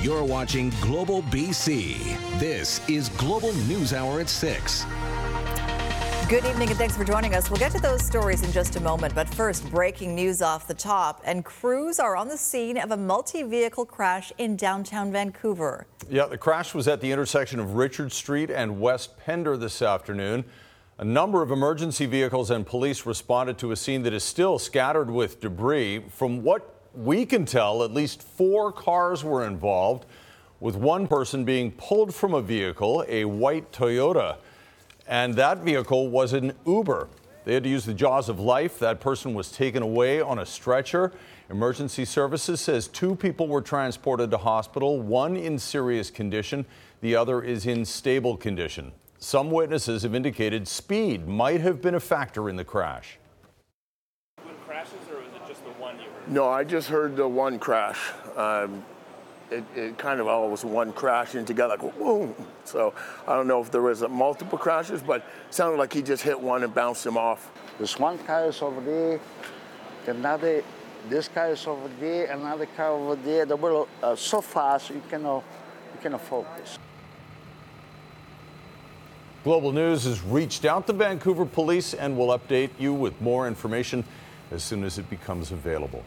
You're watching Global BC. This is Global News Hour at 6. Good evening and thanks for joining us. We'll get to those stories in just a moment, but first, breaking news off the top. And crews are on the scene of a multi vehicle crash in downtown Vancouver. Yeah, the crash was at the intersection of Richard Street and West Pender this afternoon. A number of emergency vehicles and police responded to a scene that is still scattered with debris. From what we can tell, at least four cars were involved, with one person being pulled from a vehicle, a white Toyota and that vehicle was an Uber. They had to use the jaws of life. That person was taken away on a stretcher. Emergency Services says two people were transported to hospital, one in serious condition, the other is in stable condition. Some witnesses have indicated speed might have been a factor in the crash. Crashes, or was it just the one you heard? No, I just heard the one crash. Um, it, it kind of all was one crashing together, like boom. So I don't know if there was multiple crashes, but it sounded like he just hit one and bounced him off. There's one car is over there, another, this car is over there, another car over there. They were uh, so fast you cannot, you cannot focus. Global News has reached out to Vancouver Police and will update you with more information as soon as it becomes available.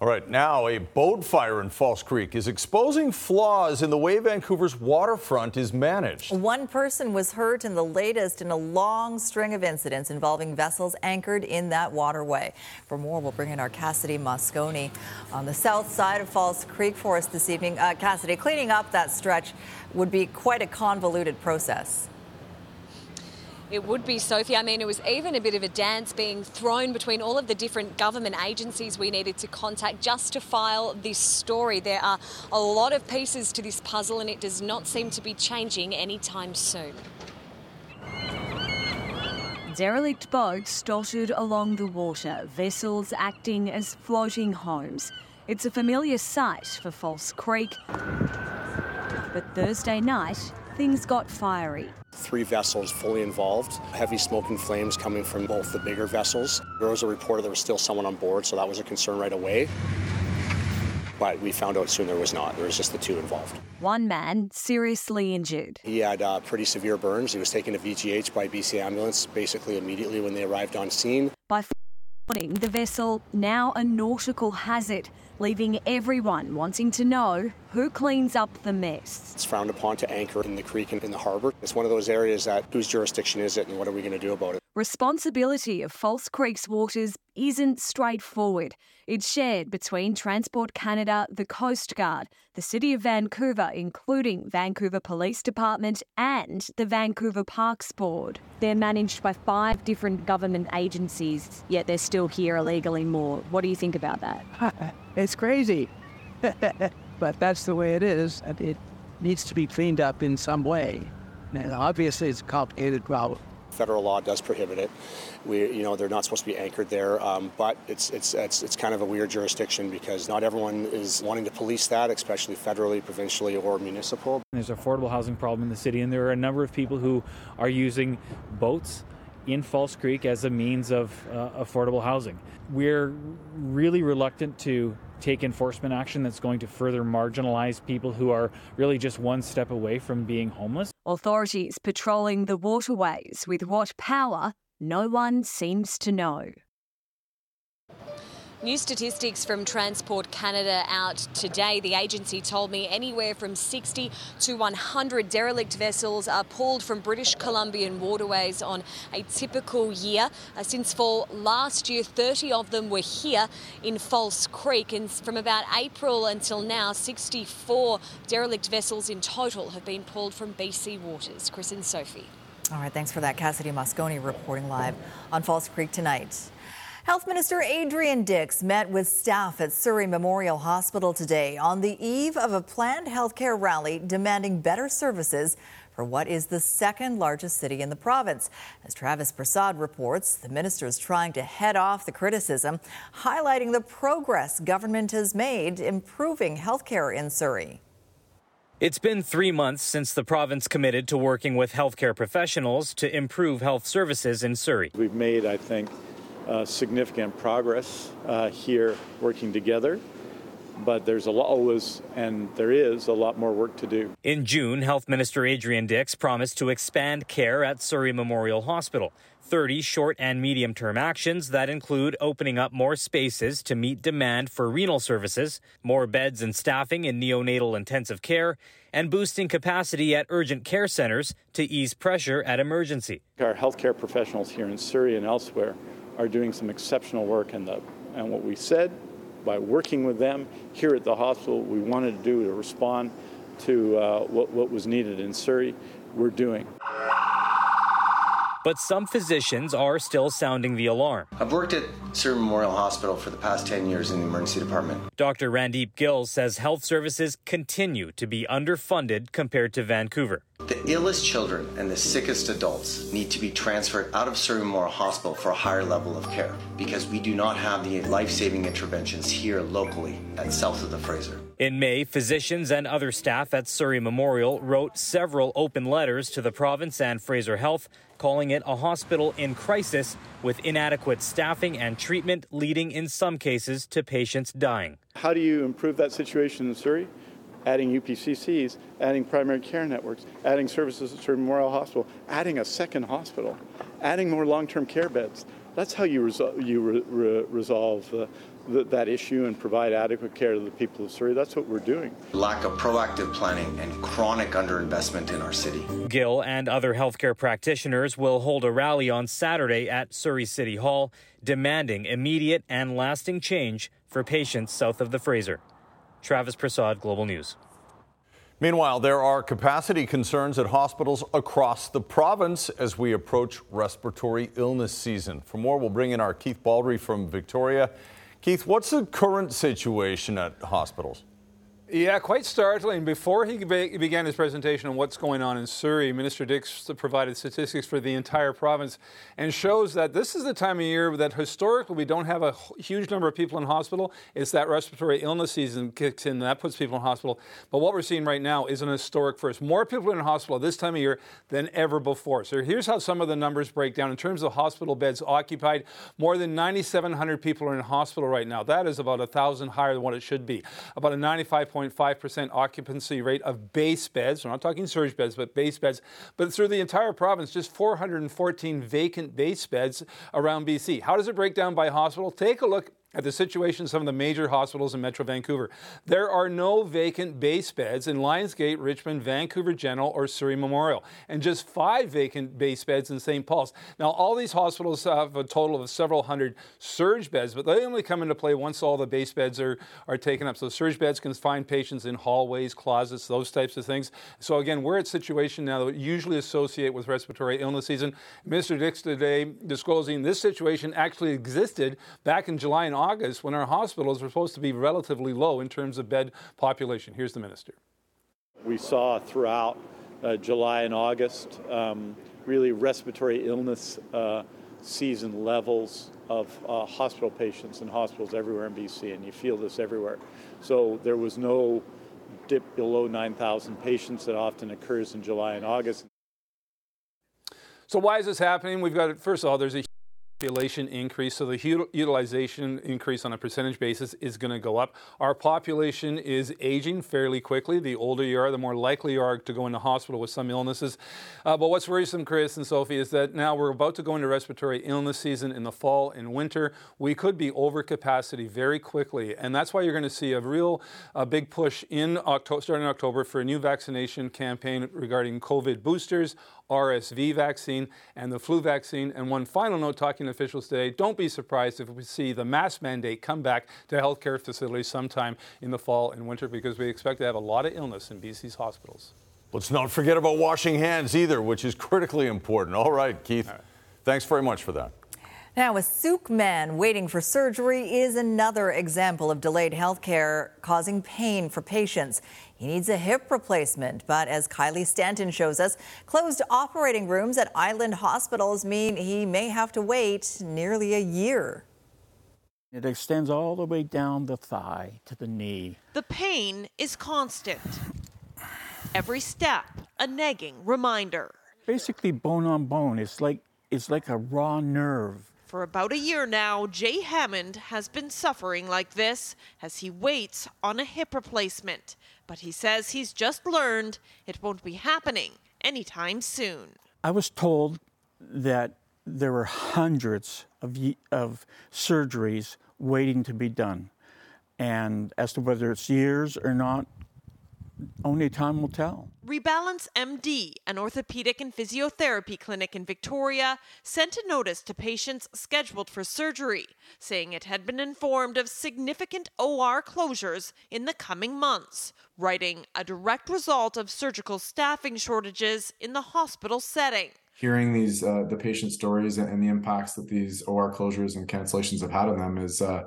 All right, now a boat fire in False Creek is exposing flaws in the way Vancouver's waterfront is managed. One person was hurt in the latest in a long string of incidents involving vessels anchored in that waterway. For more, we'll bring in our Cassidy Mosconi on the south side of False Creek for us this evening. Uh, Cassidy, cleaning up that stretch would be quite a convoluted process. It would be, Sophie. I mean, it was even a bit of a dance being thrown between all of the different government agencies we needed to contact just to file this story. There are a lot of pieces to this puzzle, and it does not seem to be changing anytime soon. Derelict boats dotted along the water, vessels acting as floating homes. It's a familiar sight for False Creek. But Thursday night, things got fiery. Three vessels fully involved, heavy smoke and flames coming from both the bigger vessels. There was a report there was still someone on board, so that was a concern right away. But we found out soon there was not. There was just the two involved. One man seriously injured. He had uh, pretty severe burns. He was taken to VGH by BC Ambulance basically immediately when they arrived on scene. By morning, the vessel now a nautical hazard leaving everyone wanting to know who cleans up the mess. It's frowned upon to anchor in the creek and in the harbour. It's one of those areas that whose jurisdiction is it and what are we going to do about it? Responsibility of False Creek's waters isn't straightforward. It's shared between Transport Canada, the Coast Guard, the City of Vancouver, including Vancouver Police Department and the Vancouver Parks Board. They're managed by five different government agencies, yet they're still here illegally more. What do you think about that? It's crazy. but that's the way it is, it needs to be cleaned up in some way. And obviously, it's a complicated route. Federal law does prohibit it. We, you know, they're not supposed to be anchored there, um, but it's, it's it's it's kind of a weird jurisdiction because not everyone is wanting to police that, especially federally, provincially, or municipal. There's an affordable housing problem in the city, and there are a number of people who are using boats in False Creek as a means of uh, affordable housing. We're really reluctant to take enforcement action that's going to further marginalize people who are really just one step away from being homeless. Authorities patrolling the waterways with what power no one seems to know. New statistics from Transport Canada out today. The agency told me anywhere from 60 to 100 derelict vessels are pulled from British Columbian waterways on a typical year. Uh, since fall last year, 30 of them were here in False Creek, and from about April until now, 64 derelict vessels in total have been pulled from BC waters. Chris and Sophie. All right, thanks for that. Cassidy Mosconi reporting live on False Creek tonight. Health Minister Adrian Dix met with staff at Surrey Memorial Hospital today on the eve of a planned healthcare rally demanding better services for what is the second largest city in the province. As Travis Prasad reports, the minister is trying to head off the criticism, highlighting the progress government has made improving healthcare in Surrey. It's been three months since the province committed to working with healthcare professionals to improve health services in Surrey. We've made, I think, uh, significant progress uh, here working together. But there's a lot always, and there is a lot more work to do. In June, Health Minister Adrian Dix promised to expand care at Surrey Memorial Hospital. 30 short and medium term actions that include opening up more spaces to meet demand for renal services, more beds and staffing in neonatal intensive care, and boosting capacity at urgent care centers to ease pressure at emergency. Our healthcare professionals here in Surrey and elsewhere are doing some exceptional work. And, the, and what we said by working with them here at the hospital, we wanted to do to respond to uh, what, what was needed in Surrey, we're doing. But some physicians are still sounding the alarm. I've worked at Surrey Memorial Hospital for the past 10 years in the emergency department. Dr. Randeep Gill says health services continue to be underfunded compared to Vancouver. The illest children and the sickest adults need to be transferred out of Surrey Memorial Hospital for a higher level of care because we do not have the life saving interventions here locally at south of the Fraser. In May, physicians and other staff at Surrey Memorial wrote several open letters to the province and Fraser Health, calling it a hospital in crisis with inadequate staffing and treatment, leading in some cases to patients dying. How do you improve that situation in Surrey? Adding UPCCs, adding primary care networks, adding services at Surrey Memorial Hospital, adding a second hospital, adding more long term care beds. That's how you, resol- you re- re- resolve uh, th- that issue and provide adequate care to the people of Surrey. That's what we're doing. Lack of proactive planning and chronic underinvestment in our city. Gill and other healthcare practitioners will hold a rally on Saturday at Surrey City Hall, demanding immediate and lasting change for patients south of the Fraser. Travis Prasad, Global News. Meanwhile, there are capacity concerns at hospitals across the province as we approach respiratory illness season. For more, we'll bring in our Keith Baldrey from Victoria. Keith, what's the current situation at hospitals? Yeah, quite startling. Before he began his presentation on what's going on in Surrey, Minister Dix provided statistics for the entire province and shows that this is the time of year that historically we don't have a huge number of people in hospital. It's that respiratory illness season kicks in, and that puts people in hospital. But what we're seeing right now is an historic first. More people in hospital this time of year than ever before. So here's how some of the numbers break down. In terms of hospital beds occupied, more than 9,700 people are in hospital right now. That is about a 1,000 higher than what it should be. About a 95 6.5% occupancy rate of base beds. We're not talking surge beds, but base beds. But through the entire province, just 414 vacant base beds around BC. How does it break down by hospital? Take a look at the situation of some of the major hospitals in Metro Vancouver. There are no vacant base beds in Lions Gate, Richmond, Vancouver General, or Surrey Memorial, and just five vacant base beds in St. Paul's. Now, all these hospitals have a total of several hundred surge beds, but they only come into play once all the base beds are, are taken up. So, surge beds can find patients in hallways, closets, those types of things. So, again, we're at a situation now that we usually associate with respiratory illness season. Mr. Dix today disclosing this situation actually existed back in July and August when our hospitals were supposed to be relatively low in terms of bed population. Here's the minister. We saw throughout uh, July and August um, really respiratory illness uh, season levels of uh, hospital patients in hospitals everywhere in BC, and you feel this everywhere. So there was no dip below 9,000 patients that often occurs in July and August. So why is this happening? We've got first of all, there's a population increase, so the utilization increase on a percentage basis is going to go up. Our population is aging fairly quickly. The older you are, the more likely you are to go into hospital with some illnesses. Uh, but what's worrisome, Chris and Sophie, is that now we're about to go into respiratory illness season in the fall and winter. We could be over capacity very quickly, and that's why you're going to see a real uh, big push in October, starting in October for a new vaccination campaign regarding COVID boosters, RSV vaccine, and the flu vaccine. And one final note talking to officials today don't be surprised if we see the mask mandate come back to healthcare facilities sometime in the fall and winter because we expect to have a lot of illness in BC's hospitals. Let's not forget about washing hands either, which is critically important. All right, Keith. All right. Thanks very much for that. Now, a Sooke man waiting for surgery is another example of delayed health care causing pain for patients. He needs a hip replacement, but as Kylie Stanton shows us, closed operating rooms at island hospitals mean he may have to wait nearly a year. It extends all the way down the thigh to the knee. The pain is constant. Every step, a nagging reminder. Basically, bone on bone. It's like it's like a raw nerve. For about a year now, Jay Hammond has been suffering like this as he waits on a hip replacement. But he says he's just learned it won't be happening anytime soon. I was told that there were hundreds of, of surgeries waiting to be done. And as to whether it's years or not, only time will tell. Rebalance MD, an orthopedic and physiotherapy clinic in Victoria, sent a notice to patients scheduled for surgery, saying it had been informed of significant OR closures in the coming months, writing a direct result of surgical staffing shortages in the hospital setting hearing these uh, the patient stories and the impacts that these OR closures and cancellations have had on them is uh,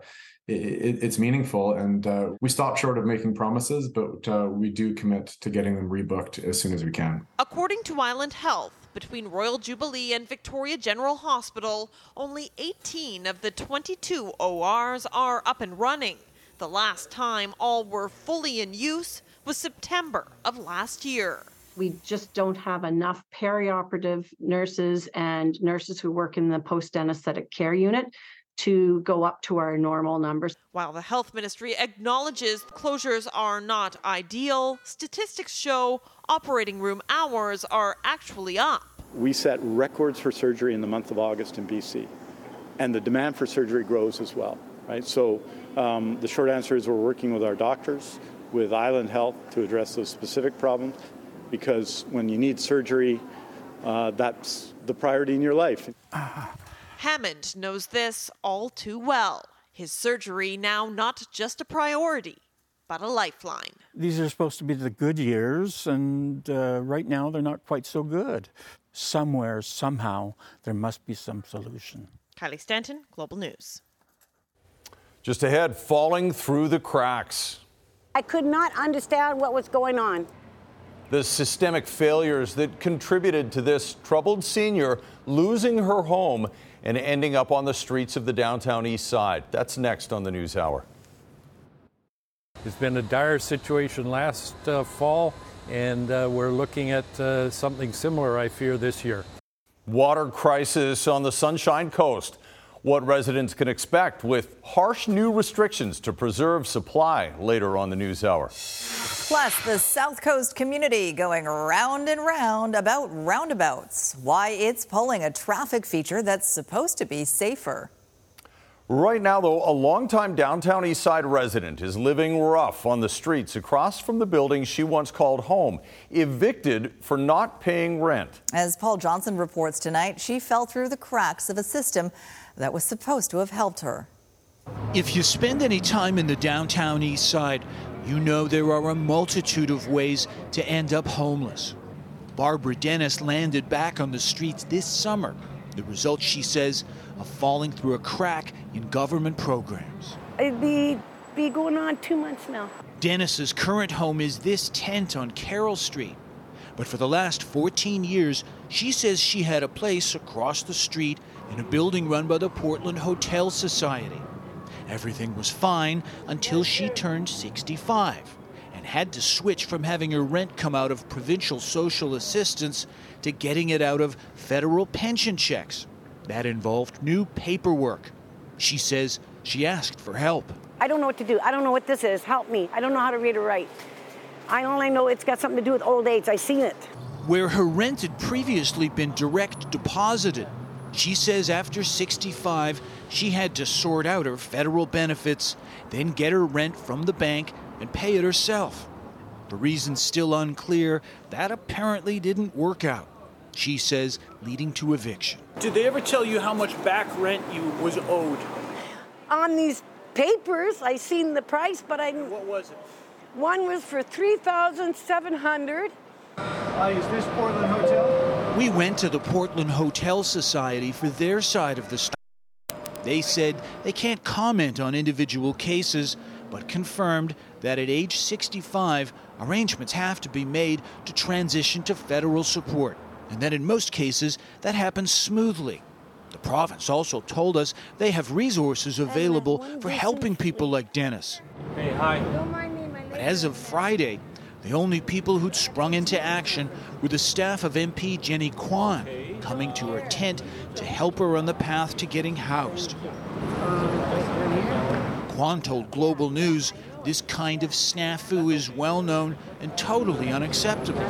it, it's meaningful. And uh, we stop short of making promises, but uh, we do commit to getting them rebooked as soon as we can. According to Island Health, between Royal Jubilee and Victoria General Hospital, only 18 of the 22 ORs are up and running. The last time all were fully in use was September of last year. We just don't have enough perioperative nurses and nurses who work in the post anesthetic care unit to go up to our normal numbers. While the health ministry acknowledges closures are not ideal, statistics show operating room hours are actually up. We set records for surgery in the month of August in BC, and the demand for surgery grows as well. Right, so um, the short answer is we're working with our doctors, with Island Health to address those specific problems because when you need surgery, uh, that's the priority in your life. Hammond knows this all too well. His surgery now not just a priority, but a lifeline. These are supposed to be the good years, and uh, right now they're not quite so good. Somewhere, somehow, there must be some solution. Kylie Stanton, Global News. Just ahead, falling through the cracks. I could not understand what was going on the systemic failures that contributed to this troubled senior losing her home and ending up on the streets of the downtown east side. That's next on the News Hour. It's been a dire situation last uh, fall, and uh, we're looking at uh, something similar, I fear, this year. Water crisis on the Sunshine Coast what residents can expect with harsh new restrictions to preserve supply later on the news hour. Plus, the South Coast community going round and round about roundabouts, why it's pulling a traffic feature that's supposed to be safer. Right now, though, a longtime downtown East Side resident is living rough on the streets across from the building she once called home, evicted for not paying rent. As Paul Johnson reports tonight, she fell through the cracks of a system that was supposed to have helped her. If you spend any time in the downtown east side, you know there are a multitude of ways to end up homeless. Barbara Dennis landed back on the streets this summer. The result, she says, of falling through a crack in government programs. It'd be, be going on two months now. Dennis's current home is this tent on Carroll Street. But for the last 14 years, she says she had a place across the street in a building run by the Portland Hotel Society. Everything was fine until she turned 65 and had to switch from having her rent come out of provincial social assistance to getting it out of federal pension checks. That involved new paperwork. She says she asked for help. I don't know what to do. I don't know what this is. Help me. I don't know how to read or write. I only know it's got something to do with old age. I seen it. Where her rent had previously been direct deposited, she says after 65, she had to sort out her federal benefits, then get her rent from the bank and pay it herself. For reasons still unclear, that apparently didn't work out. She says, leading to eviction. Did they ever tell you how much back rent you was owed? On these papers, I seen the price, but I. What was it? One was for three thousand seven hundred. Uh, is this Portland Hotel? We went to the Portland Hotel Society for their side of the story. They said they can't comment on individual cases, but confirmed that at age 65, arrangements have to be made to transition to federal support, and that in most cases that happens smoothly. The province also told us they have resources available for helping people like Dennis. Hey, hi. But as of Friday, the only people who'd sprung into action were the staff of MP Jenny Kwan, coming to her tent to help her on the path to getting housed. Kwan told Global News this kind of snafu is well known and totally unacceptable.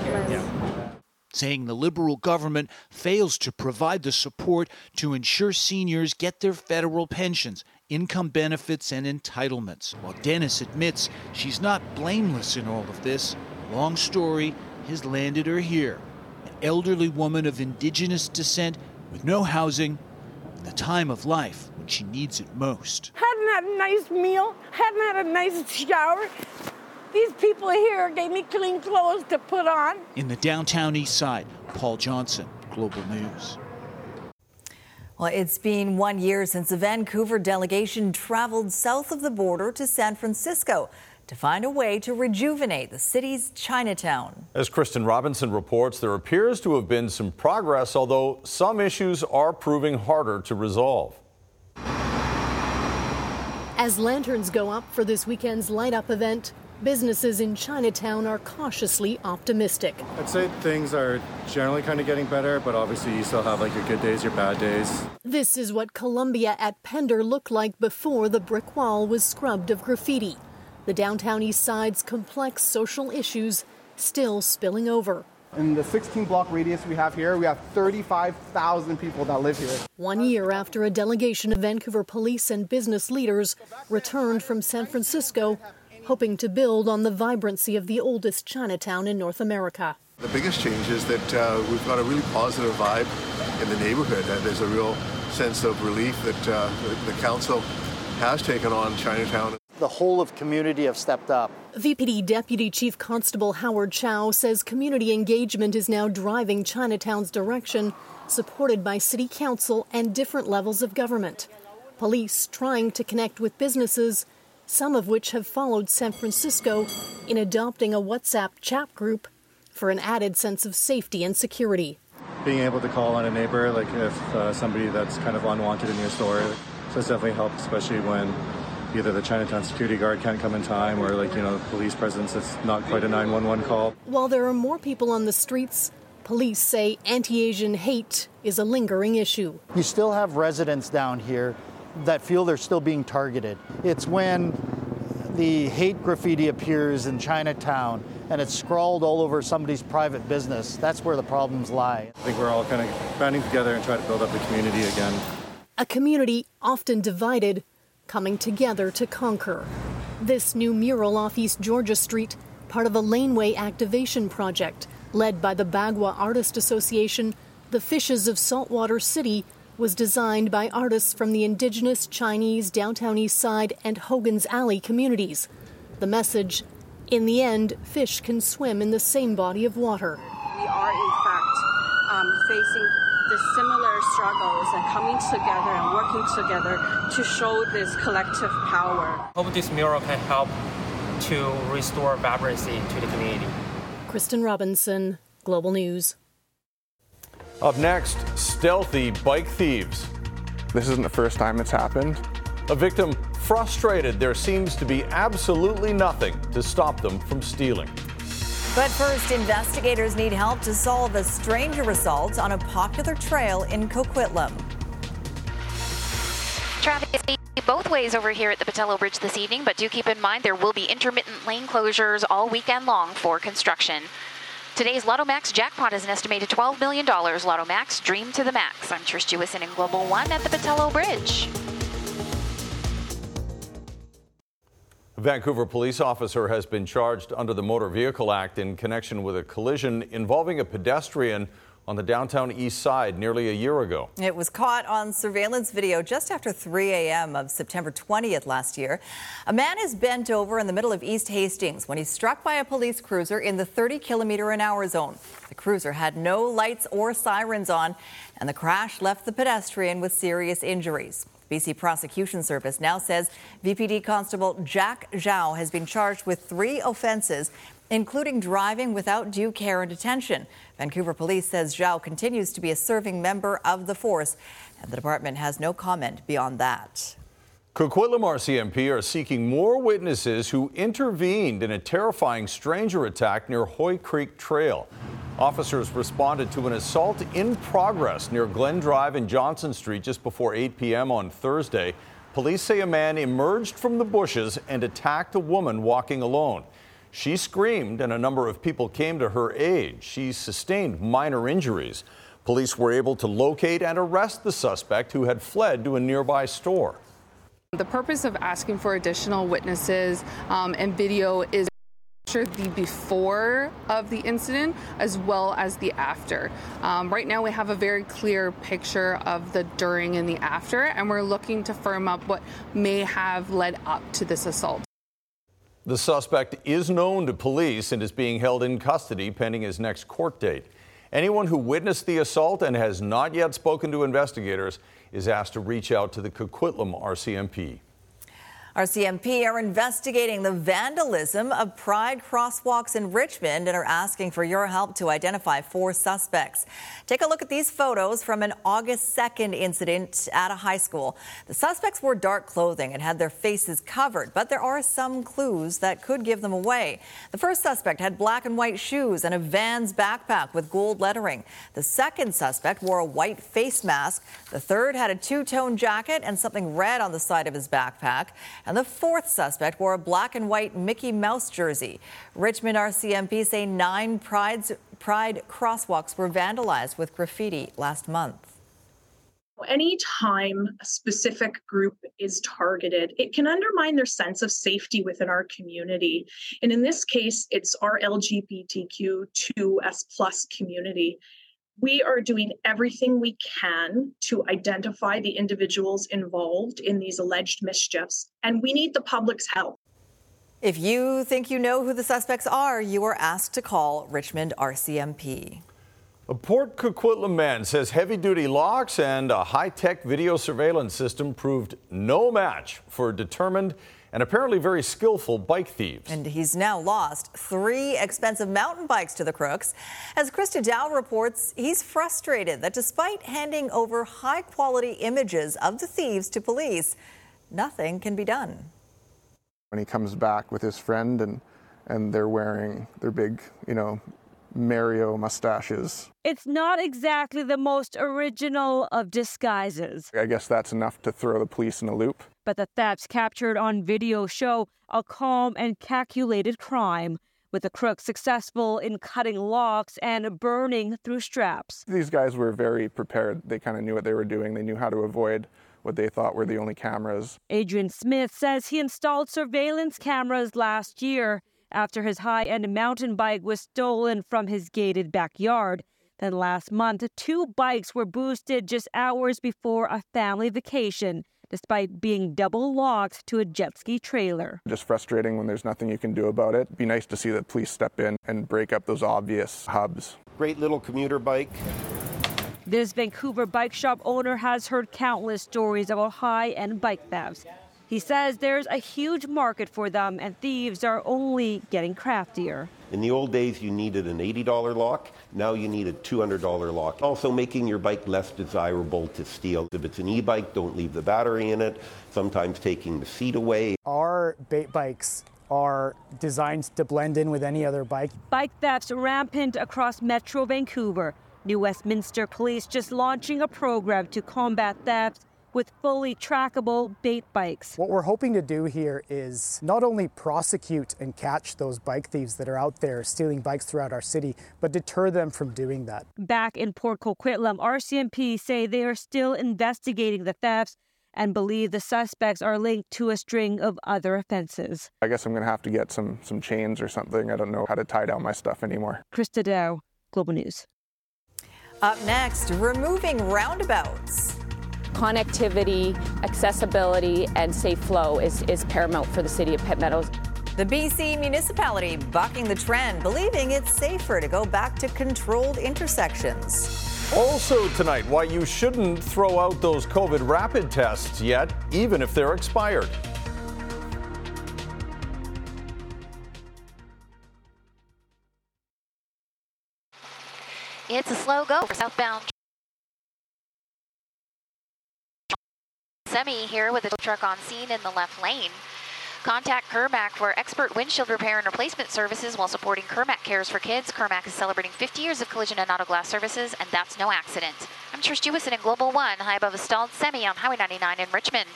Saying the Liberal government fails to provide the support to ensure seniors get their federal pensions, income benefits, and entitlements. While Dennis admits she's not blameless in all of this, long story has landed her here. An elderly woman of indigenous descent with no housing, in the time of life when she needs it most. Hadn't had a nice meal, hadn't had a nice shower. These people here gave me clean clothes to put on. In the downtown east side, Paul Johnson, Global News. Well, it's been one year since the Vancouver delegation traveled south of the border to San Francisco to find a way to rejuvenate the city's Chinatown. As Kristen Robinson reports, there appears to have been some progress, although some issues are proving harder to resolve. As lanterns go up for this weekend's light up event, businesses in Chinatown are cautiously optimistic. I'd say things are generally kind of getting better, but obviously you still have like your good days, your bad days. This is what Columbia at Pender looked like before the brick wall was scrubbed of graffiti. The downtown east side's complex social issues still spilling over. In the 16 block radius we have here, we have 35,000 people that live here. One year after a delegation of Vancouver police and business leaders returned from San Francisco, hoping to build on the vibrancy of the oldest Chinatown in North America. The biggest change is that uh, we've got a really positive vibe in the neighborhood, and there's a real sense of relief that uh, the, the council has taken on Chinatown. The whole of community have stepped up. VPD Deputy Chief Constable Howard Chow says community engagement is now driving Chinatown's direction, supported by City Council and different levels of government. Police trying to connect with businesses, some of which have followed San Francisco in adopting a WhatsApp chat group for an added sense of safety and security. Being able to call on a neighbor, like if uh, somebody that's kind of unwanted in your store, so it's definitely helped, especially when either the Chinatown security guard can't come in time or like, you know, the police presence, it's not quite a 911 call. While there are more people on the streets, police say anti Asian hate is a lingering issue. You still have residents down here that feel they're still being targeted. It's when the hate graffiti appears in Chinatown and it's scrawled all over somebody's private business. That's where the problems lie. I think we're all kind of banding together and trying to build up the community again. A community often divided coming together to conquer. This new mural off East Georgia Street, part of a laneway activation project led by the Bagua Artist Association, the Fishes of Saltwater City, was designed by artists from the Indigenous, Chinese, Downtown East Side, and Hogan's Alley communities. The message in the end, fish can swim in the same body of water. We are, in fact, um, facing the similar struggles and coming together and working together to show this collective power. Hope this mural can help to restore vibrancy to the community. Kristen Robinson, Global News. Up next, stealthy bike thieves. This isn't the first time it's happened. A victim frustrated there seems to be absolutely nothing to stop them from stealing. But first, investigators need help to solve a stranger assault on a popular trail in Coquitlam. Traffic is both ways over here at the Pattullo Bridge this evening, but do keep in mind there will be intermittent lane closures all weekend long for construction. Today's Lotto Max jackpot is an estimated $12 million. Lotto Max, dream to the max. I'm Trish Jewison in Global One at the Pattullo Bridge. A Vancouver police officer has been charged under the Motor Vehicle Act in connection with a collision involving a pedestrian on the downtown east side nearly a year ago. It was caught on surveillance video just after 3 a.m. of September 20th last year. A man is bent over in the middle of East Hastings when he's struck by a police cruiser in the 30 kilometer an hour zone. The cruiser had no lights or sirens on, and the crash left the pedestrian with serious injuries. BC Prosecution Service now says VPD Constable Jack Zhao has been charged with three offenses, including driving without due care and attention. Vancouver Police says Zhao continues to be a serving member of the force, and the department has no comment beyond that. Coquitlam RCMP are seeking more witnesses who intervened in a terrifying stranger attack near Hoy Creek Trail. Officers responded to an assault in progress near Glen Drive and Johnson Street just before 8 p.m. on Thursday. Police say a man emerged from the bushes and attacked a woman walking alone. She screamed, and a number of people came to her aid. She sustained minor injuries. Police were able to locate and arrest the suspect who had fled to a nearby store. The purpose of asking for additional witnesses um, and video is the before of the incident as well as the after. Um, right now, we have a very clear picture of the during and the after, and we're looking to firm up what may have led up to this assault. The suspect is known to police and is being held in custody pending his next court date. Anyone who witnessed the assault and has not yet spoken to investigators is asked to reach out to the Coquitlam RCMP. RCMP are investigating the vandalism of Pride crosswalks in Richmond and are asking for your help to identify four suspects. Take a look at these photos from an August 2nd incident at a high school. The suspects wore dark clothing and had their faces covered, but there are some clues that could give them away. The first suspect had black and white shoes and a Vans backpack with gold lettering. The second suspect wore a white face mask. The third had a two tone jacket and something red on the side of his backpack. And the fourth suspect wore a black and white Mickey Mouse jersey. Richmond RCMP say nine Pride's, Pride crosswalks were vandalized with graffiti last month. Anytime a specific group is targeted, it can undermine their sense of safety within our community. And in this case, it's our LGBTQ2S plus community we are doing everything we can to identify the individuals involved in these alleged mischiefs, and we need the public's help. If you think you know who the suspects are, you are asked to call Richmond RCMP. A Port Coquitlam man says heavy duty locks and a high tech video surveillance system proved no match for determined and apparently very skillful bike thieves. And he's now lost three expensive mountain bikes to the crooks. As Christa Dao reports, he's frustrated that despite handing over high quality images of the thieves to police, nothing can be done. When he comes back with his friend and and they're wearing their big, you know, Mario mustaches. It's not exactly the most original of disguises. I guess that's enough to throw the police in a loop. But the thefts captured on video show a calm and calculated crime, with the crooks successful in cutting locks and burning through straps. These guys were very prepared. They kind of knew what they were doing, they knew how to avoid what they thought were the only cameras. Adrian Smith says he installed surveillance cameras last year after his high end mountain bike was stolen from his gated backyard. Then last month, two bikes were boosted just hours before a family vacation, despite being double locked to a jet ski trailer. Just frustrating when there's nothing you can do about it. It'd be nice to see the police step in and break up those obvious hubs. Great little commuter bike. This Vancouver bike shop owner has heard countless stories about high end bike thefts. He says there's a huge market for them and thieves are only getting craftier. In the old days, you needed an $80 lock. Now you need a $200 lock. Also, making your bike less desirable to steal. If it's an e bike, don't leave the battery in it. Sometimes taking the seat away. Our bait bikes are designed to blend in with any other bike. Bike thefts rampant across Metro Vancouver. New Westminster Police just launching a program to combat thefts with fully trackable bait bikes. What we're hoping to do here is not only prosecute and catch those bike thieves that are out there stealing bikes throughout our city, but deter them from doing that. Back in Port Coquitlam, RCMP say they are still investigating the thefts and believe the suspects are linked to a string of other offenses. I guess I'm going to have to get some some chains or something. I don't know how to tie down my stuff anymore. Christa Dao, Global News. Up next, removing roundabouts connectivity, accessibility, and safe flow is, is paramount for the city of Pitt Meadows. The BC municipality bucking the trend, believing it's safer to go back to controlled intersections. Also, tonight, why you shouldn't throw out those COVID rapid tests yet, even if they're expired. It's a slow go for southbound. Semi here with a truck on scene in the left lane. Contact Kermac for expert windshield repair and replacement services while supporting Kermac Cares for Kids. Kermac is celebrating 50 years of collision and auto glass services, and that's no accident. I'm Trish Jewison in Global One, high above a stalled semi on Highway 99 in Richmond.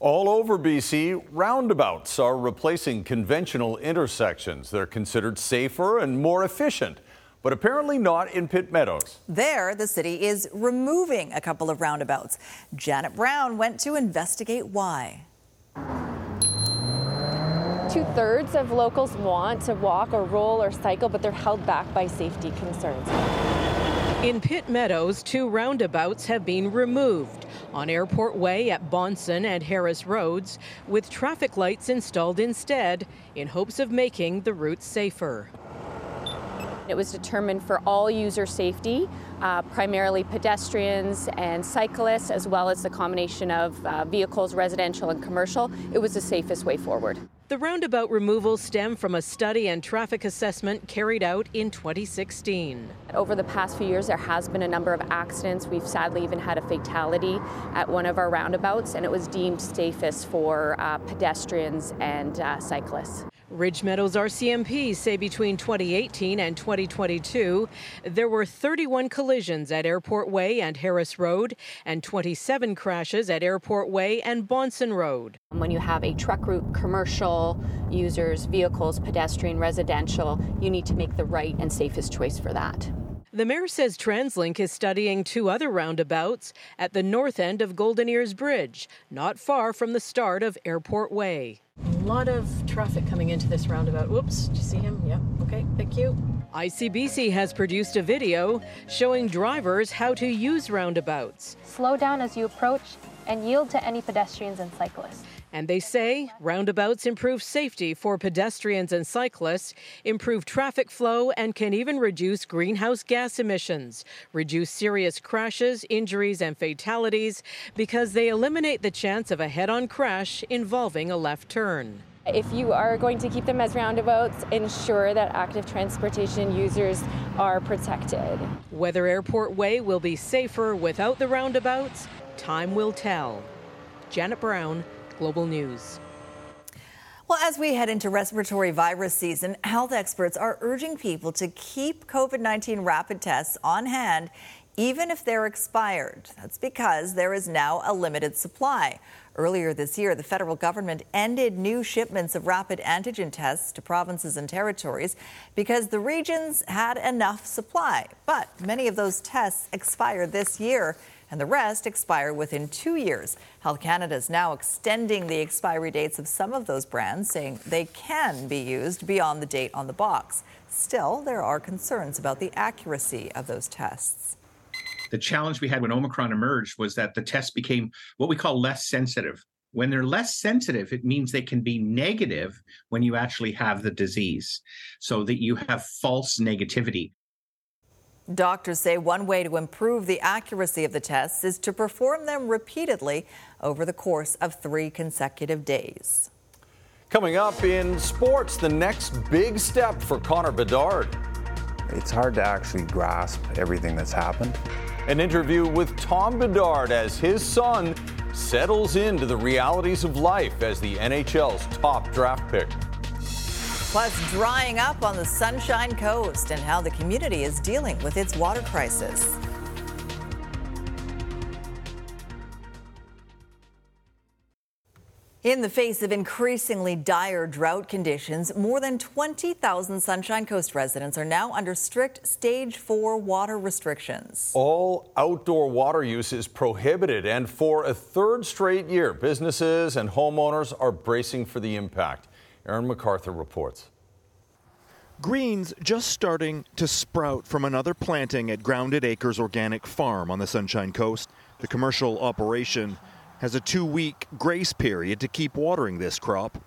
All over BC, roundabouts are replacing conventional intersections. They're considered safer and more efficient but apparently not in Pitt Meadows. There, the city is removing a couple of roundabouts. Janet Brown went to investigate why. Two thirds of locals want to walk or roll or cycle, but they're held back by safety concerns. In Pitt Meadows, two roundabouts have been removed on Airport Way at Bonson and Harris Roads, with traffic lights installed instead in hopes of making the route safer. It was determined for all user safety, uh, primarily pedestrians and cyclists, as well as the combination of uh, vehicles, residential and commercial. It was the safest way forward. The roundabout removal stem from a study and traffic assessment carried out in 2016. Over the past few years, there has been a number of accidents. We've sadly even had a fatality at one of our roundabouts, and it was deemed safest for uh, pedestrians and uh, cyclists. Ridge Meadows RCMP say between 2018 and 2022, there were 31 collisions at Airport Way and Harris Road and 27 crashes at Airport Way and Bonson Road. When you have a truck route, commercial users, vehicles, pedestrian, residential, you need to make the right and safest choice for that. The mayor says TransLink is studying two other roundabouts at the north end of Golden Ears Bridge, not far from the start of Airport Way. A lot of traffic coming into this roundabout. Whoops, do you see him? Yep, okay, thank you. ICBC has produced a video showing drivers how to use roundabouts. Slow down as you approach and yield to any pedestrians and cyclists. And they say roundabouts improve safety for pedestrians and cyclists, improve traffic flow, and can even reduce greenhouse gas emissions, reduce serious crashes, injuries, and fatalities because they eliminate the chance of a head on crash involving a left turn. If you are going to keep them as roundabouts, ensure that active transportation users are protected. Whether Airport Way will be safer without the roundabouts, time will tell. Janet Brown, Global News. Well, as we head into respiratory virus season, health experts are urging people to keep COVID 19 rapid tests on hand, even if they're expired. That's because there is now a limited supply. Earlier this year, the federal government ended new shipments of rapid antigen tests to provinces and territories because the regions had enough supply. But many of those tests expired this year and the rest expire within two years. Health Canada is now extending the expiry dates of some of those brands, saying they can be used beyond the date on the box. Still, there are concerns about the accuracy of those tests. The challenge we had when Omicron emerged was that the tests became what we call less sensitive. When they're less sensitive, it means they can be negative when you actually have the disease, so that you have false negativity. Doctors say one way to improve the accuracy of the tests is to perform them repeatedly over the course of three consecutive days. Coming up in sports, the next big step for Connor Bedard. It's hard to actually grasp everything that's happened. An interview with Tom Bedard as his son settles into the realities of life as the NHL's top draft pick. Plus, drying up on the Sunshine Coast and how the community is dealing with its water crisis. In the face of increasingly dire drought conditions, more than 20,000 Sunshine Coast residents are now under strict stage four water restrictions. All outdoor water use is prohibited, and for a third straight year, businesses and homeowners are bracing for the impact. Aaron McArthur reports. Greens just starting to sprout from another planting at Grounded Acres Organic Farm on the Sunshine Coast. The commercial operation has a two week grace period to keep watering this crop.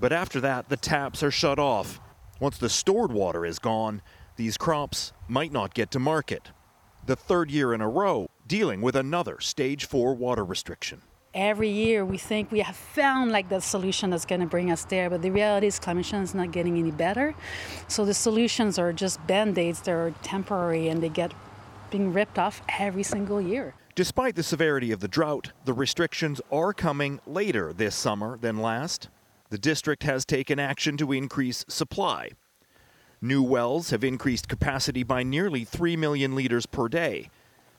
But after that, the taps are shut off. Once the stored water is gone, these crops might not get to market. The third year in a row dealing with another stage 4 water restriction. Every year we think we have found like the solution that's going to bring us there, but the reality is climate change is not getting any better. So the solutions are just band-aids, they're temporary and they get being ripped off every single year. Despite the severity of the drought, the restrictions are coming later this summer than last. The district has taken action to increase supply. New wells have increased capacity by nearly 3 million litres per day,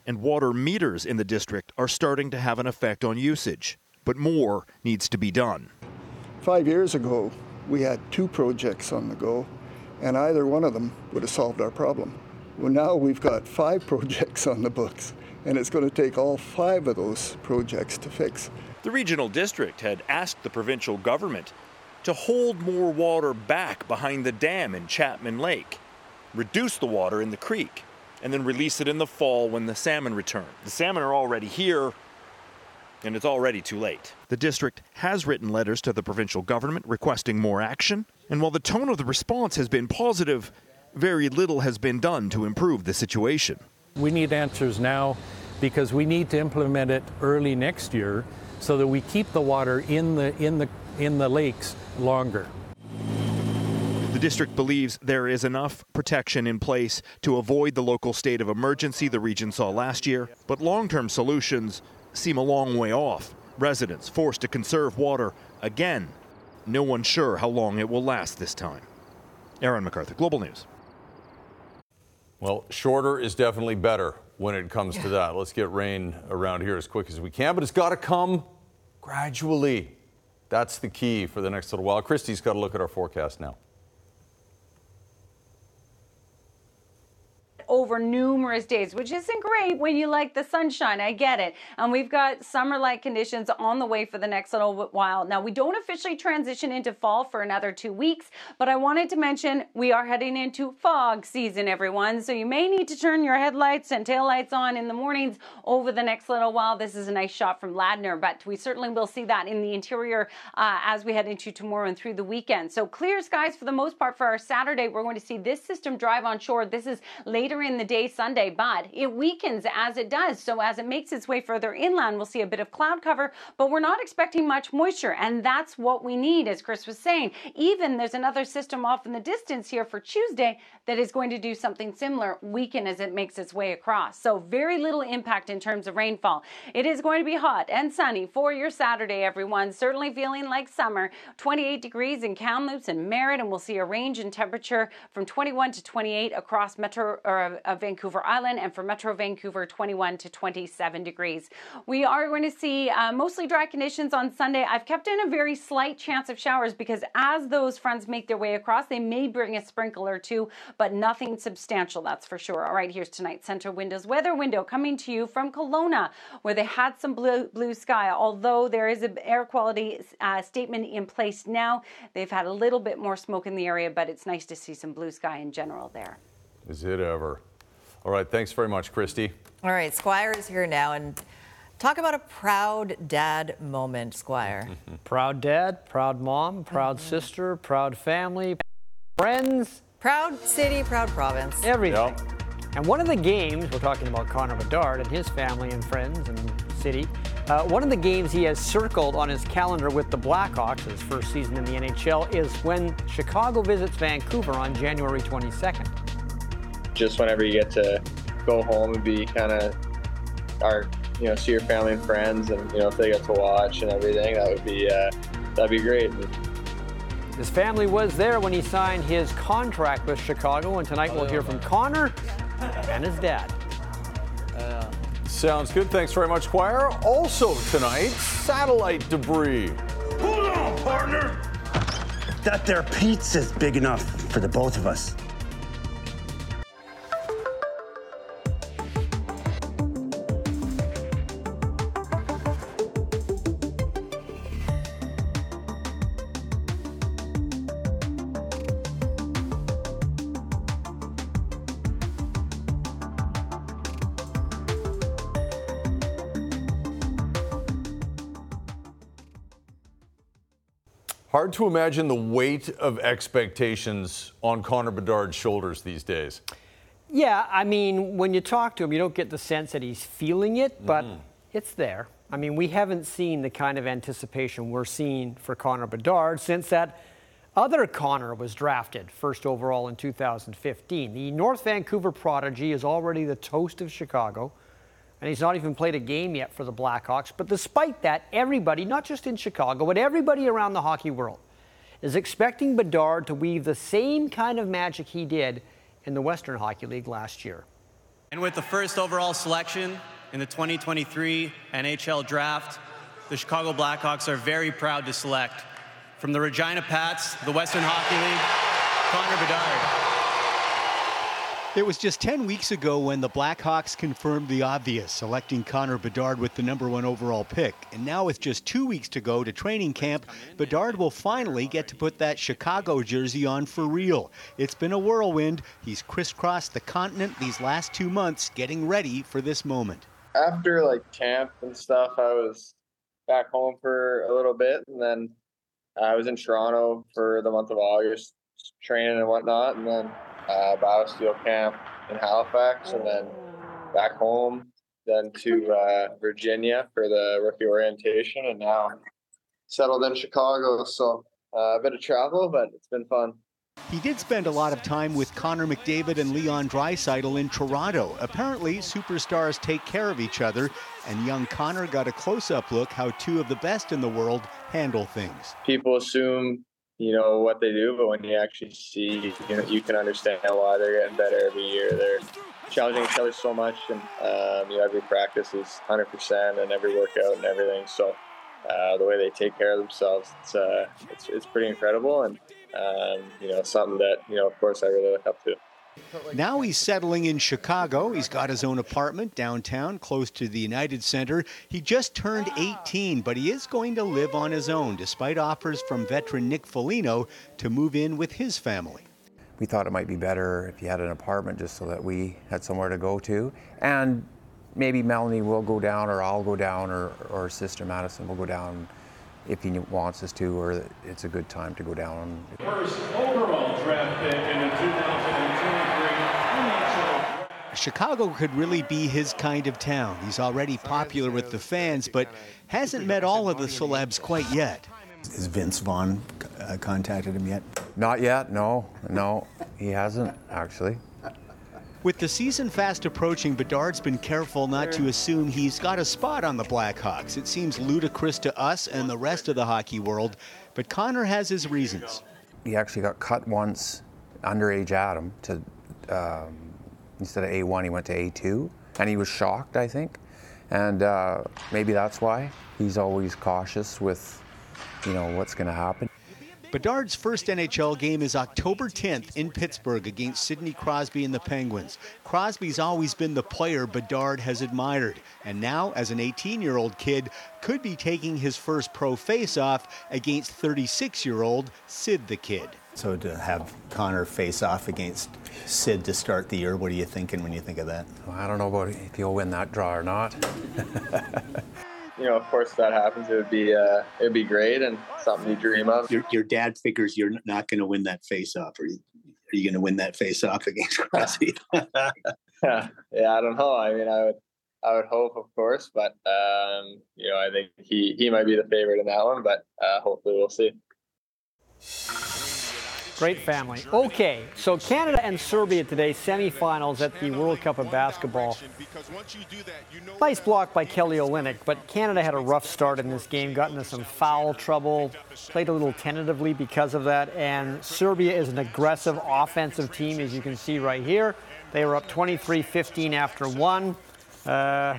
and water meters in the district are starting to have an effect on usage. But more needs to be done. Five years ago, we had two projects on the go, and either one of them would have solved our problem. Well, now we've got five projects on the books, and it's going to take all five of those projects to fix. The regional district had asked the provincial government to hold more water back behind the dam in Chapman Lake, reduce the water in the creek, and then release it in the fall when the salmon return. The salmon are already here, and it's already too late. The district has written letters to the provincial government requesting more action, and while the tone of the response has been positive, very little has been done to improve the situation. We need answers now because we need to implement it early next year so that we keep the water in the in the in the lakes longer. The district believes there is enough protection in place to avoid the local state of emergency the region saw last year, but long term solutions seem a long way off. Residents forced to conserve water again. No one sure how long it will last this time. Aaron McArthur, Global News. Well, shorter is definitely better when it comes to that. Let's get rain around here as quick as we can, but it's got to come gradually. That's the key for the next little while. Kristi's got to look at our forecast now. Over numerous days, which isn't great when you like the sunshine. I get it. And we've got summer like conditions on the way for the next little while. Now, we don't officially transition into fall for another two weeks, but I wanted to mention we are heading into fog season, everyone. So you may need to turn your headlights and taillights on in the mornings over the next little while. This is a nice shot from Ladner, but we certainly will see that in the interior uh, as we head into tomorrow and through the weekend. So clear skies for the most part for our Saturday. We're going to see this system drive on shore. This is later in the day Sunday, but it weakens as it does. So as it makes its way further inland, we'll see a bit of cloud cover, but we're not expecting much moisture. And that's what we need, as Chris was saying. Even there's another system off in the distance here for Tuesday that is going to do something similar, weaken as it makes its way across. So very little impact in terms of rainfall. It is going to be hot and sunny for your Saturday, everyone. Certainly feeling like summer. 28 degrees in Kamloops and Merritt, and we'll see a range in temperature from 21 to 28 across Metro or of Vancouver Island, and for Metro Vancouver, 21 to 27 degrees. We are going to see uh, mostly dry conditions on Sunday. I've kept in a very slight chance of showers because as those fronts make their way across, they may bring a sprinkle or two, but nothing substantial, that's for sure. All right, here's tonight's Centra Windows weather window coming to you from Kelowna, where they had some blue, blue sky. Although there is an air quality uh, statement in place now, they've had a little bit more smoke in the area, but it's nice to see some blue sky in general there. Is it ever? All right, thanks very much, Kristi. All right, Squire is here now and talk about a proud dad moment, Squire. proud dad, proud mom, proud mm-hmm. sister, proud family, friends. Proud city, proud province. Everything. Yep. And one of the games, we're talking about Connor Bedard and his family and friends and city. Uh, one of the games he has circled on his calendar with the Blackhawks, his first season in the NHL, is when Chicago visits Vancouver on January 22nd just whenever you get to go home and be kind of our you know see your family and friends and you know if they get to watch and everything that would be uh, that'd be great. His family was there when he signed his contract with chicago and tonight we'll hear from connor and his dad. Uh, sounds good. Thanks very much Squire also tonight satellite debris. Hold on partner. That there pizza's big enough for the both of us to imagine the weight of expectations on Connor Bedard's shoulders these days. Yeah, I mean, when you talk to him, you don't get the sense that he's feeling it, but mm-hmm. it's there. I mean, we haven't seen the kind of anticipation we're seeing for Connor Bedard since that other Connor was drafted first overall in 2015. The North Vancouver prodigy is already the toast of Chicago, and he's not even played a game yet for the Blackhawks. But despite that, everybody, not just in Chicago, but everybody around the hockey world, is expecting Bedard to weave the same kind of magic he did in the Western Hockey League last year. And with the first overall selection in the 2023 NHL Draft, the Chicago Blackhawks are very proud to select from the Regina Pats, the Western Hockey League, Connor Bedard. It was just 10 weeks ago when the Blackhawks confirmed the obvious, selecting Connor Bedard with the number one overall pick. And now, with just two weeks to go to training camp, Bedard will finally get to put that Chicago jersey on for real. It's been a whirlwind. He's crisscrossed the continent these last two months getting ready for this moment. After like camp and stuff, I was back home for a little bit and then I was in Toronto for the month of August, training and whatnot, and then uh, BioSteel camp in Halifax, and then back home, then to uh, Virginia for the rookie orientation, and now settled in Chicago. So uh, a bit of travel, but it's been fun. He did spend a lot of time with Connor McDavid and Leon Draisaitl in Toronto. Apparently, superstars take care of each other, and young Connor got a close-up look how two of the best in the world handle things. People assume, you know, what they do, but when you actually see, you know, you can understand why they're getting better every year. They're challenging each other so much, and um, you know, every practice is 100%, and every workout and everything. So. Uh, the way they take care of themselves, it's, uh, it's, it's pretty incredible, and um, you know, something that, you know, of course, I really look up to. Now he's settling in Chicago. He's got his own apartment downtown, close to the United Center. He just turned 18, but he is going to live on his own, despite offers from veteran Nick Foligno to move in with his family. We thought it might be better if he had an apartment just so that we had somewhere to go to. And maybe Melanie will go down, or I'll go down, or, or Sister Madison will go down if he wants us to, or it's a good time to go down. First overall draft pick in the 2023 Chicago could really be his kind of town. He's already popular with the fans, but hasn't met all of the celebs quite yet. Has Vince Vaughn uh, contacted him yet? Not yet, no. No, he hasn't, actually. With the season fast approaching, Bedard's been careful not to assume he's got a spot on the Blackhawks. It seems ludicrous to us and the rest of the hockey world, but Connor has his reasons. He actually got cut once, underage Atom, to um, instead of A1, he went to A2, and he was shocked, I think, and uh, maybe that's why he's always cautious with, you know, what's going to happen. Bedard's first NHL game is October 10th in Pittsburgh against Sidney Crosby and the Penguins. Crosby's always been the player Bedard has admired, and now, as an 18 year old kid, could be taking his first pro face off against 36 year old Sid the Kid. So to have Connor face off against Sid to start the year, what are you thinking when you think of that? Well, I don't know about if he'll win that draw or not. you know, of course, if that happens, it would be uh, it would be great and something you dream of. Your, your dad figures you're not going to win that face off, or are you, you going to win that face off against Crosby? yeah, yeah, I don't know. I mean, I would I would hope, of course, but um, you know, I think he he might be the favorite in that one, but uh, hopefully, we'll see. Great family. Okay, so Canada and Serbia today, semifinals at the World Cup of Basketball. Nice block by Kelly Olynyk, but Canada had a rough start in this game, got into some foul trouble, played a little tentatively because of that, and Serbia is an aggressive offensive team, as you can see right here. They were up 23-15 after one. Uh,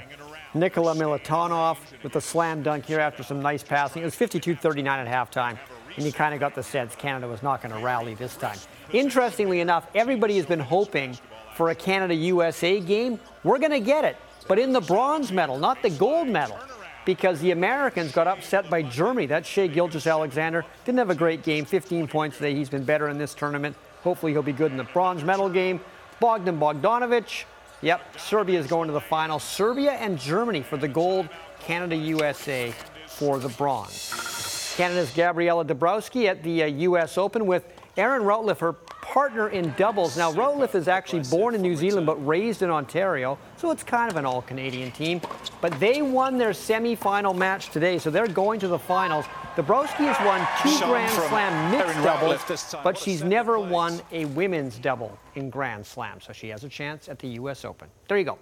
Nikola Milutinov with a slam dunk here after some nice passing. It was 52-39 at halftime and you kind of got the sense Canada was not going to rally this time. Interestingly enough, everybody has been hoping for a Canada USA game. We're going to get it, but in the bronze medal, not the gold medal, because the Americans got upset by Germany. That's Shai Gilgeous-Alexander. Didn't have a great game, 15 points today. He's been better in this tournament. Hopefully, he'll be good in the bronze medal game. Bogdan Bogdanovic. Yep, Serbia is going to the final. Serbia and Germany for the gold, Canada USA for the bronze. Canada's Gabriela Dabrowski at the uh, U.S. Open with Erin Routliffe, her partner in doubles. Now, Routliffe is actually born in New Zealand but raised in Ontario, so it's kind of an all Canadian team. But they won their semi-final match today, so they're going to the finals. Dabrowski has won two Shown Grand Slam mixed doubles, but she's never won a women's double in Grand Slam, so she has a chance at the U.S. Open. There you go.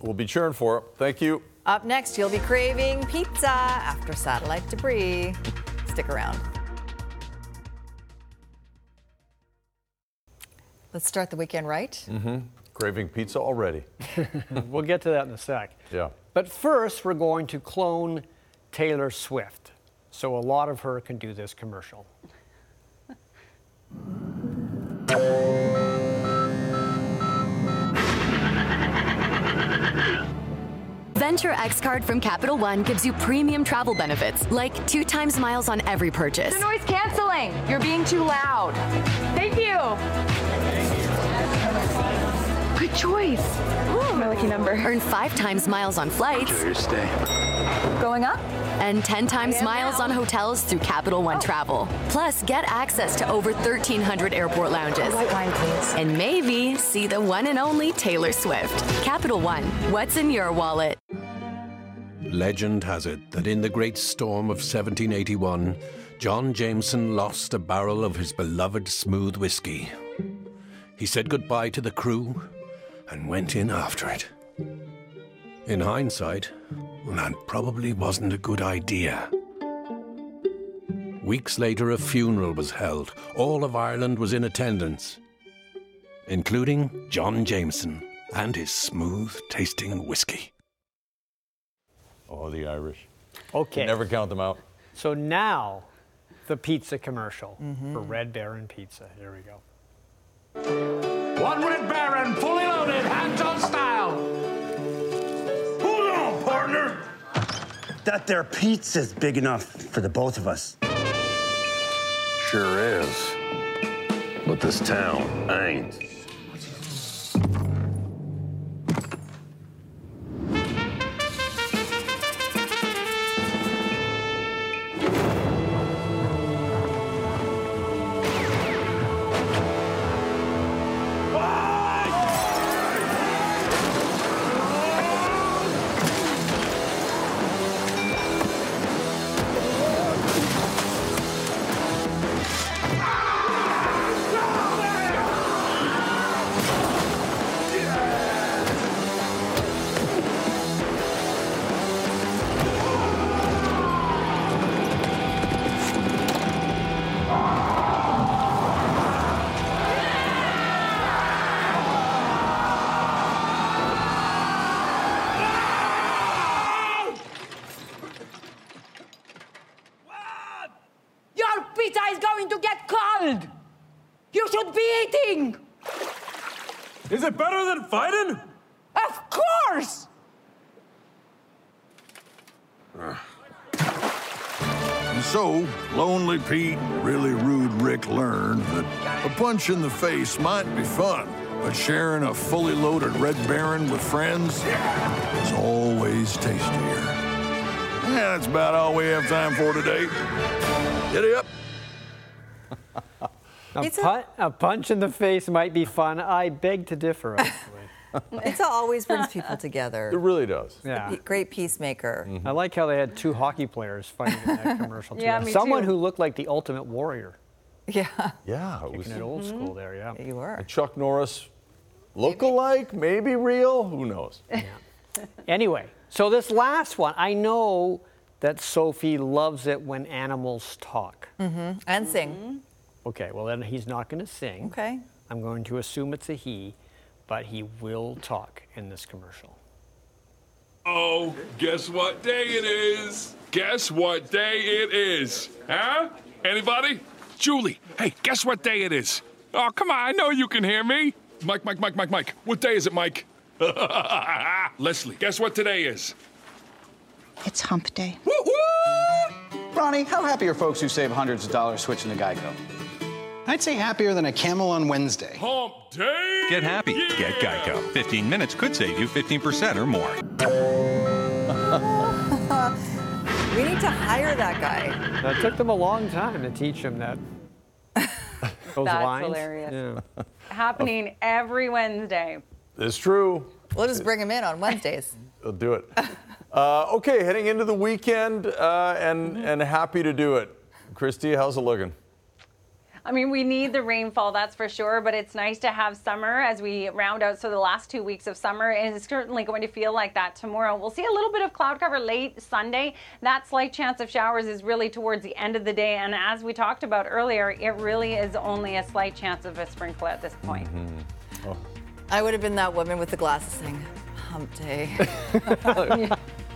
We'll be cheering for her. Thank you. Up next, you'll be craving pizza after satellite debris. Stick around. Let's start the weekend right. Mm-hmm. Craving pizza already. we'll get to that in a sec. Yeah. But first, we're going to clone Taylor Swift. So a lot of her can do this commercial. Venture X Card from Capital One gives you premium travel benefits, like two times miles on every purchase. The noise canceling. You're being too loud. Thank you. Good choice. my lucky number. Earn five times miles on flights. Enjoy your stay. Going up? And 10 times miles on hotels through Capital One Travel. Plus, get access to over 1,300 airport lounges. White wine, please. And maybe see the one and only Taylor Swift. Capital One, what's in your wallet? Legend has it that in the great storm of 1781, John Jameson lost a barrel of his beloved smooth whiskey. He said goodbye to the crew and went in after it. In hindsight, that probably wasn't a good idea. Weeks later, a funeral was held. All of Ireland was in attendance, including John Jameson and his smooth tasting whiskey. Oh, the Irish. Okay. You never count them out. So now, the pizza commercial Mm-hmm. for Red Baron Pizza. Here we go. One Red Baron, fully loaded, hands on style. That there pizza's big enough for the both of us. Sure is. But this town ain't. Lonely Pete really rude Rick learned that a punch in the face might be fun, but sharing a fully loaded Red Baron with friends is always tastier. Yeah, that's about all we have time for today. Giddy up. A, Pizza? pu- a punch in the face might be fun. I beg to differ, actually. Pizza always brings people together. It really does. Yeah. Great peacemaker. Mm-hmm. I like how they had two hockey players fighting in that commercial. Too. Yeah, me Someone too. who looked like the ultimate warrior. Yeah. Yeah, it was Kicking it old mm-hmm. school there, yeah. You were. a Chuck Norris look-alike, maybe real. Who knows? Anyway, so this last one, I know that Sophie loves it when animals talk. Mm-hmm. And sing. Mm-hmm. Okay, well then he's not going to sing. Okay. I'm going to assume it's a he, but he will talk in this commercial. Oh, guess what day it is? Guess what day it is? Huh? Anybody? Julie, hey, guess what day it is? Oh, come on, I know you can hear me. Mike, Mike, Mike, Mike, Mike. What day is it, Mike? Leslie, guess what today is? It's hump day. Woo-hoo! Ronnie, how happy are folks who save hundreds of dollars switching to Geico? I'd say happier than a camel on Wednesday. Hump day? Get happy. Get Geico. 15 minutes could save you 15% or more. We need to hire that guy. That took them a long time to teach him that. Those That's lines. hilarious. Yeah. Happening every Wednesday. It's true. We'll just bring him in on Wednesdays. We'll do it. Uh, okay, heading into the weekend uh, and, and happy to do it. Kristi, how's it looking? I mean, we need the rainfall, that's for sure, but it's nice to have summer as we round out. So, the last two weeks of summer is certainly going to feel like that tomorrow. We'll see a little bit of cloud cover late Sunday. That slight chance of showers is really towards the end of the day. And as we talked about earlier, it really is only a slight chance of a sprinkle at this point. Mm-hmm. Oh. I would have been that woman with the glasses saying, hump day.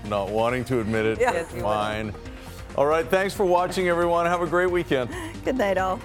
Not wanting to admit it. Yes, you would. Fine. All right, thanks for watching, everyone. Have a great weekend. Good night, all.